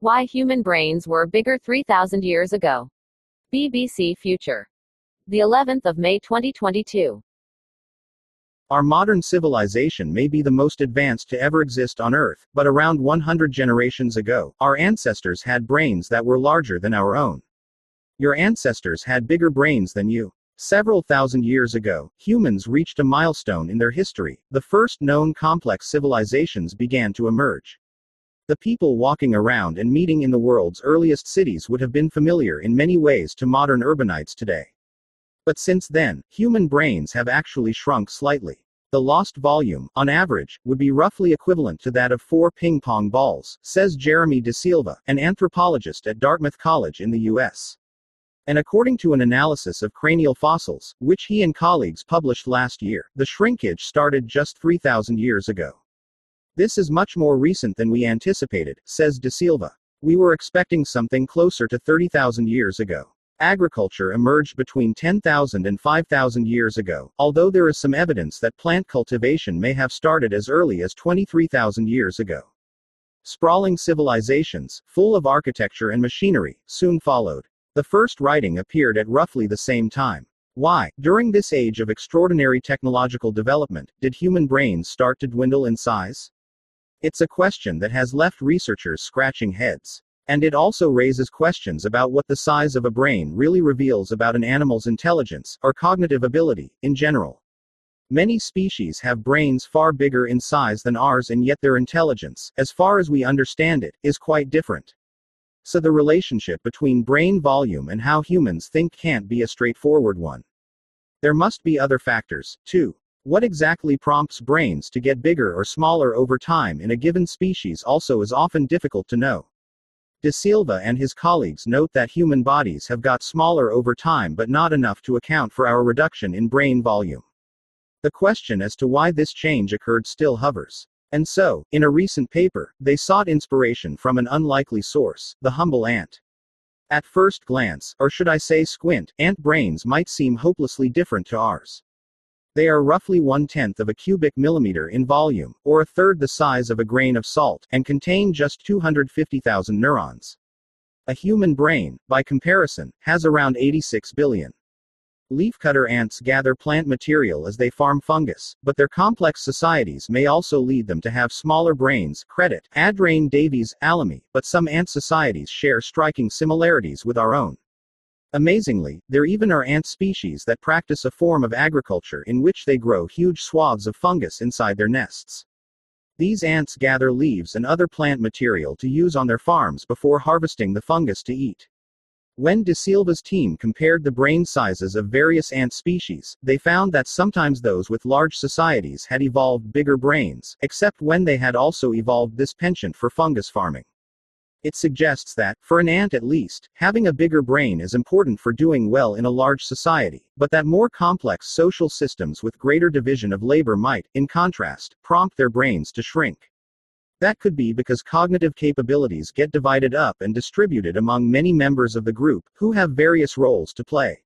Why human brains were bigger 3,000 years ago. BBC Future. The 11th of May 2022. Our modern civilization may be the most advanced to ever exist on Earth, but around 100 generations ago, our ancestors had brains that were larger than our own. Your ancestors had bigger brains than you. Several thousand years ago, humans reached a milestone in their history. The first known complex civilizations began to emerge. The people walking around and meeting in the world's earliest cities would have been familiar in many ways to modern urbanites today. But since then, human brains have actually shrunk slightly. The lost volume, on average, would be roughly equivalent to that of four ping pong balls, says Jeremy De Silva, an anthropologist at Dartmouth College in the US. And according to an analysis of cranial fossils, which he and colleagues published last year, the shrinkage started just 3,000 years ago. This is much more recent than we anticipated, says De Silva. We were expecting something closer to 30,000 years ago. Agriculture emerged between 10,000 and 5,000 years ago, although there is some evidence that plant cultivation may have started as early as 23,000 years ago. Sprawling civilizations, full of architecture and machinery, soon followed. The first writing appeared at roughly the same time. Why, during this age of extraordinary technological development, did human brains start to dwindle in size? It's a question that has left researchers scratching heads. And it also raises questions about what the size of a brain really reveals about an animal's intelligence, or cognitive ability, in general. Many species have brains far bigger in size than ours, and yet their intelligence, as far as we understand it, is quite different. So the relationship between brain volume and how humans think can't be a straightforward one. There must be other factors, too. What exactly prompts brains to get bigger or smaller over time in a given species also is often difficult to know. De Silva and his colleagues note that human bodies have got smaller over time but not enough to account for our reduction in brain volume. The question as to why this change occurred still hovers. And so, in a recent paper, they sought inspiration from an unlikely source, the humble ant. At first glance, or should I say squint, ant brains might seem hopelessly different to ours. They are roughly one tenth of a cubic millimeter in volume, or a third the size of a grain of salt, and contain just 250,000 neurons. A human brain, by comparison, has around 86 billion. Leafcutter ants gather plant material as they farm fungus, but their complex societies may also lead them to have smaller brains. Credit Adrian Davies, Alamy, but some ant societies share striking similarities with our own. Amazingly, there even are ant species that practice a form of agriculture in which they grow huge swaths of fungus inside their nests. These ants gather leaves and other plant material to use on their farms before harvesting the fungus to eat. When De Silva's team compared the brain sizes of various ant species, they found that sometimes those with large societies had evolved bigger brains, except when they had also evolved this penchant for fungus farming. It suggests that, for an ant at least, having a bigger brain is important for doing well in a large society, but that more complex social systems with greater division of labor might, in contrast, prompt their brains to shrink. That could be because cognitive capabilities get divided up and distributed among many members of the group, who have various roles to play.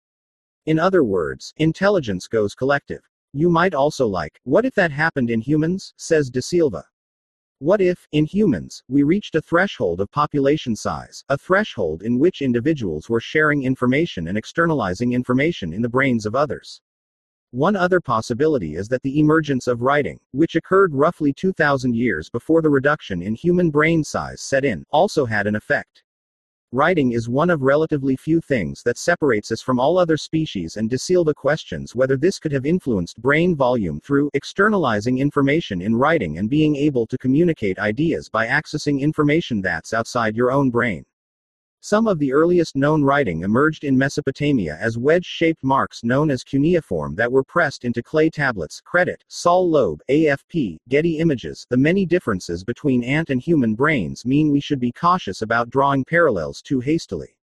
In other words, intelligence goes collective. You might also like, what if that happened in humans, says De Silva. What if, in humans, we reached a threshold of population size, a threshold in which individuals were sharing information and externalizing information in the brains of others? One other possibility is that the emergence of writing, which occurred roughly 2,000 years before the reduction in human brain size set in, also had an effect. Writing is one of relatively few things that separates us from all other species, and De Silva questions whether this could have influenced brain volume through externalizing information in writing and being able to communicate ideas by accessing information that's outside your own brain. Some of the earliest known writing emerged in Mesopotamia as wedge-shaped marks known as cuneiform that were pressed into clay tablets. Credit Saul Loeb, AFP, Getty Images. The many differences between ant and human brains mean we should be cautious about drawing parallels too hastily.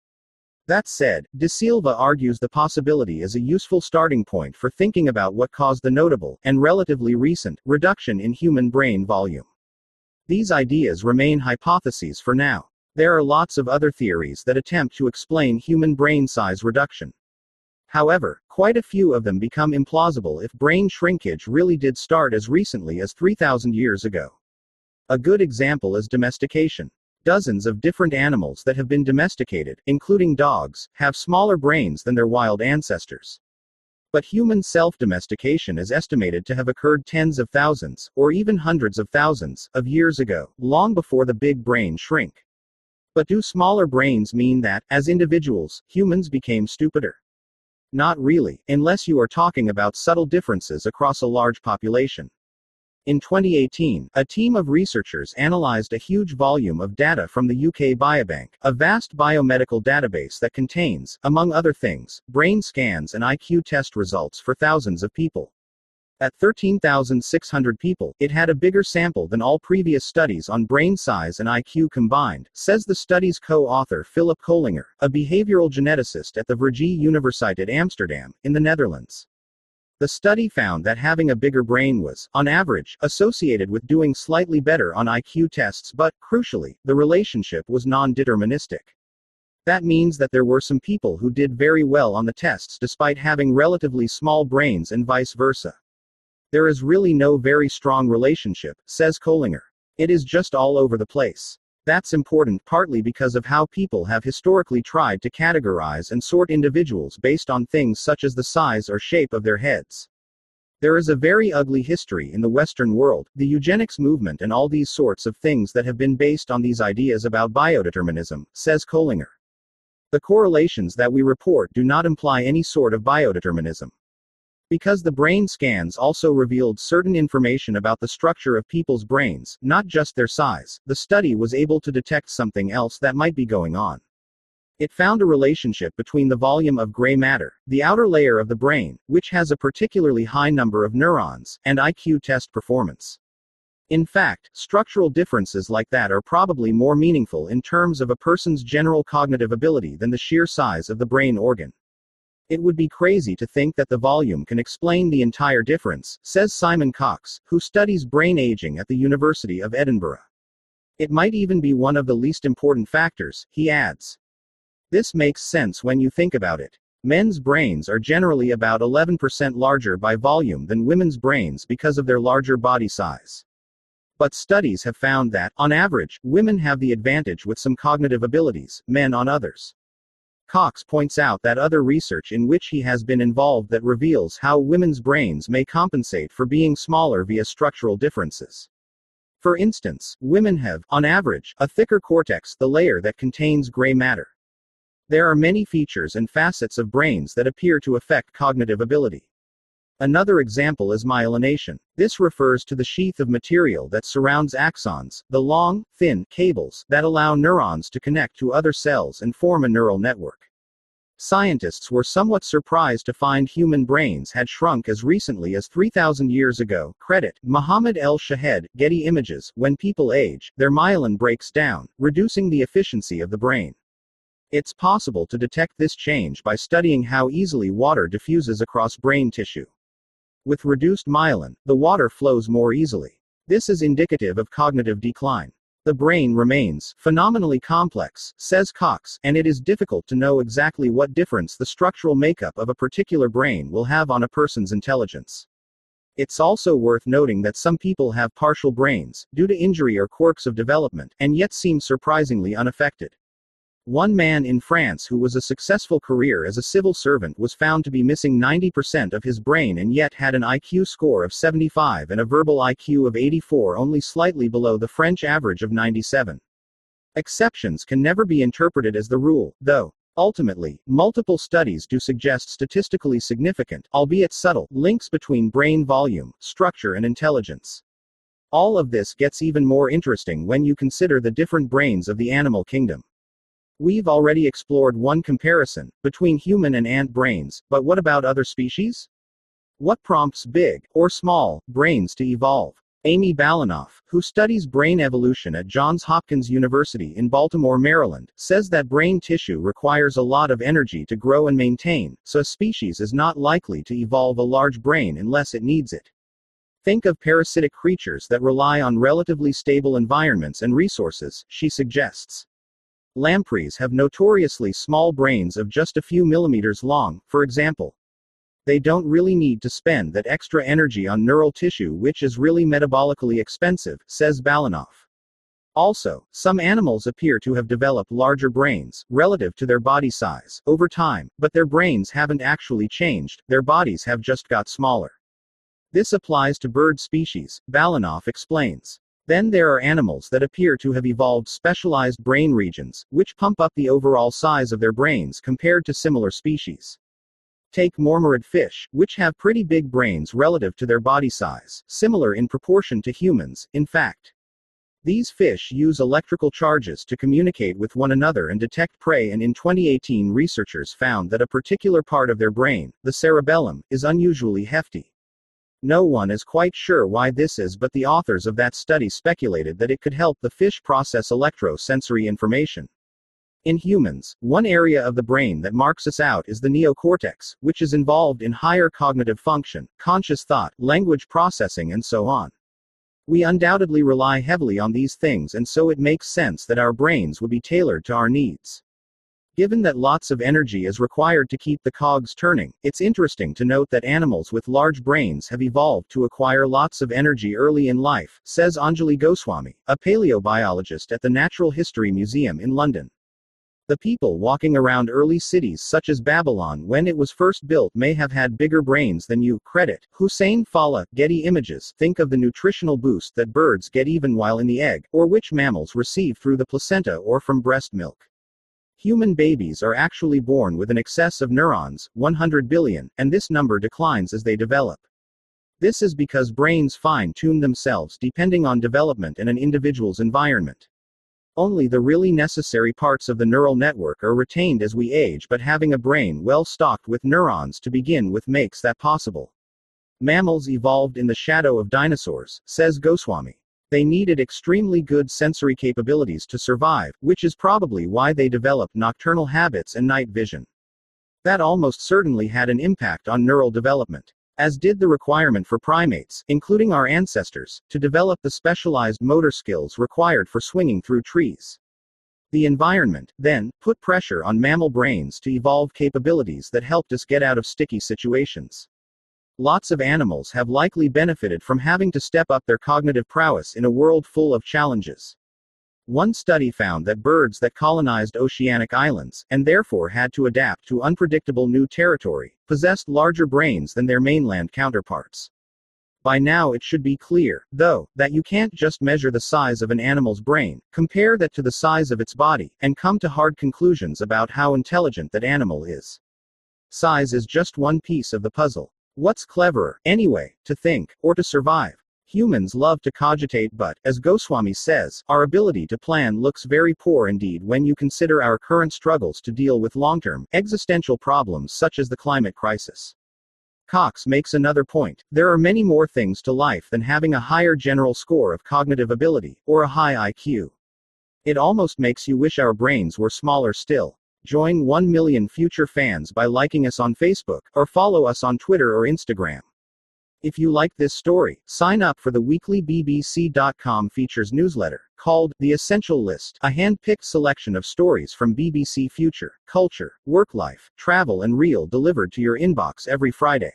That said, De Silva argues the possibility is a useful starting point for thinking about what caused the notable, and relatively recent, reduction in human brain volume. These ideas remain hypotheses for now. There are lots of other theories that attempt to explain human brain size reduction. However, quite a few of them become implausible if brain shrinkage really did start as recently as 3,000 years ago. A good example is domestication. Dozens of different animals that have been domesticated, including dogs, have smaller brains than their wild ancestors. But human self domestication is estimated to have occurred tens of thousands, or even hundreds of thousands, of years ago, long before the big brain shrink. But do smaller brains mean that, as individuals, humans became stupider? Not really, unless you are talking about subtle differences across a large population. In 2018, a team of researchers analyzed a huge volume of data from the UK Biobank, a vast biomedical database that contains, among other things, brain scans and IQ test results for thousands of people. At 13,600 people, it had a bigger sample than all previous studies on brain size and IQ combined, says the study's co author Philipp Koellinger, a behavioral geneticist at the Vrije Universiteit Amsterdam, in the Netherlands. The study found that having a bigger brain was, on average, associated with doing slightly better on IQ tests, but, crucially, the relationship was non deterministic. That means that there were some people who did very well on the tests despite having relatively small brains and vice versa. There is really no very strong relationship, says Koellinger. It is just all over the place. That's important partly because of how people have historically tried to categorize and sort individuals based on things such as the size or shape of their heads. There is a very ugly history in the Western world, the eugenics movement, and all these sorts of things that have been based on these ideas about biodeterminism, says Koellinger. The correlations that we report do not imply any sort of biodeterminism. Because the brain scans also revealed certain information about the structure of people's brains, not just their size, the study was able to detect something else that might be going on. It found a relationship between the volume of gray matter, the outer layer of the brain, which has a particularly high number of neurons, and IQ test performance. In fact, structural differences like that are probably more meaningful in terms of a person's general cognitive ability than the sheer size of the brain organ. It would be crazy to think that the volume can explain the entire difference, says Simon Cox, who studies brain aging at the University of Edinburgh. It might even be one of the least important factors, he adds. This makes sense when you think about it. Men's brains are generally about 11% larger by volume than women's brains because of their larger body size. But studies have found that, on average, women have the advantage with some cognitive abilities, men on others. Cox points out that other research in which he has been involved that reveals how women's brains may compensate for being smaller via structural differences. For instance, women have, on average, a thicker cortex, the layer that contains gray matter. There are many features and facets of brains that appear to affect cognitive ability. Another example is myelination. This refers to the sheath of material that surrounds axons, the long, thin cables that allow neurons to connect to other cells and form a neural network. Scientists were somewhat surprised to find human brains had shrunk as recently as 3,000 years ago. Credit Mohammed El Shahed, Getty Images. When people age, their myelin breaks down, reducing the efficiency of the brain. It's possible to detect this change by studying how easily water diffuses across brain tissue. With reduced myelin, the water flows more easily. This is indicative of cognitive decline. The brain remains phenomenally complex, says Cox, and it is difficult to know exactly what difference the structural makeup of a particular brain will have on a person's intelligence. It's also worth noting that some people have partial brains, due to injury or quirks of development, and yet seem surprisingly unaffected. One man in France who was a successful career as a civil servant was found to be missing 90% of his brain and yet had an IQ score of 75 and a verbal IQ of 84, only slightly below the French average of 97. Exceptions can never be interpreted as the rule, though. Ultimately, multiple studies do suggest statistically significant, albeit subtle, links between brain volume, structure, and intelligence. All of this gets even more interesting when you consider the different brains of the animal kingdom. We've already explored one comparison between human and ant brains, but what about other species? What prompts big, or small, brains to evolve? Amy Balanoff, who studies brain evolution at Johns Hopkins University in Baltimore, Maryland, says that brain tissue requires a lot of energy to grow and maintain, so a species is not likely to evolve a large brain unless it needs it. Think of parasitic creatures that rely on relatively stable environments and resources, she suggests. Lampreys have notoriously small brains of just a few millimeters long, for example. They don't really need to spend that extra energy on neural tissue, which is really metabolically expensive, says Balanoff. Also, some animals appear to have developed larger brains, relative to their body size, over time, but their brains haven't actually changed, their bodies have just got smaller. This applies to bird species, Balanoff explains. Then there are animals that appear to have evolved specialized brain regions, which pump up the overall size of their brains compared to similar species. Take mormyrid fish, which have pretty big brains relative to their body size, similar in proportion to humans, in fact. These fish use electrical charges to communicate with one another and detect prey, and in 2018, researchers found that a particular part of their brain, the cerebellum, is unusually hefty. No one is quite sure why this is, but the authors of that study speculated that it could help the fish process electrosensory information. In humans, one area of the brain that marks us out is the neocortex, which is involved in higher cognitive function, conscious thought, language processing, and so on. We undoubtedly rely heavily on these things, and so it makes sense that our brains would be tailored to our needs. Given that lots of energy is required to keep the cogs turning, it's interesting to note that animals with large brains have evolved to acquire lots of energy early in life, says Anjali Goswami, a paleobiologist at the Natural History Museum in London. The people walking around early cities such as Babylon when it was first built may have had bigger brains than you. Credit Hussein Falla, Getty Images. Think of the nutritional boost that birds get even while in the egg, or which mammals receive through the placenta or from breast milk. Human babies are actually born with an excess of neurons, 100 billion, and this number declines as they develop. This is because brains fine tune themselves depending on development and an individual's environment. Only the really necessary parts of the neural network are retained as we age, but having a brain well stocked with neurons to begin with makes that possible. Mammals evolved in the shadow of dinosaurs, says Goswami. They needed extremely good sensory capabilities to survive, which is probably why they developed nocturnal habits and night vision. That almost certainly had an impact on neural development. As did the requirement for primates, including our ancestors, to develop the specialized motor skills required for swinging through trees. The environment, then, put pressure on mammal brains to evolve capabilities that helped us get out of sticky situations. Lots of animals have likely benefited from having to step up their cognitive prowess in a world full of challenges. One study found that birds that colonized oceanic islands, and therefore had to adapt to unpredictable new territory, possessed larger brains than their mainland counterparts. By now, it should be clear, though, that you can't just measure the size of an animal's brain, compare that to the size of its body, and come to hard conclusions about how intelligent that animal is. Size is just one piece of the puzzle. What's cleverer, anyway, to think, or to survive? Humans love to cogitate, but, as Goswami says, our ability to plan looks very poor indeed when you consider our current struggles to deal with long term, existential problems such as the climate crisis. Cox makes another point there are many more things to life than having a higher general score of cognitive ability, or a high IQ. It almost makes you wish our brains were smaller still. Join 1 million future fans by liking us on Facebook, or follow us on Twitter or Instagram. If you like this story, sign up for the weekly BBC.com features newsletter, called The Essential List, a hand picked selection of stories from BBC Future, culture, work life, travel, and Reel delivered to your inbox every Friday.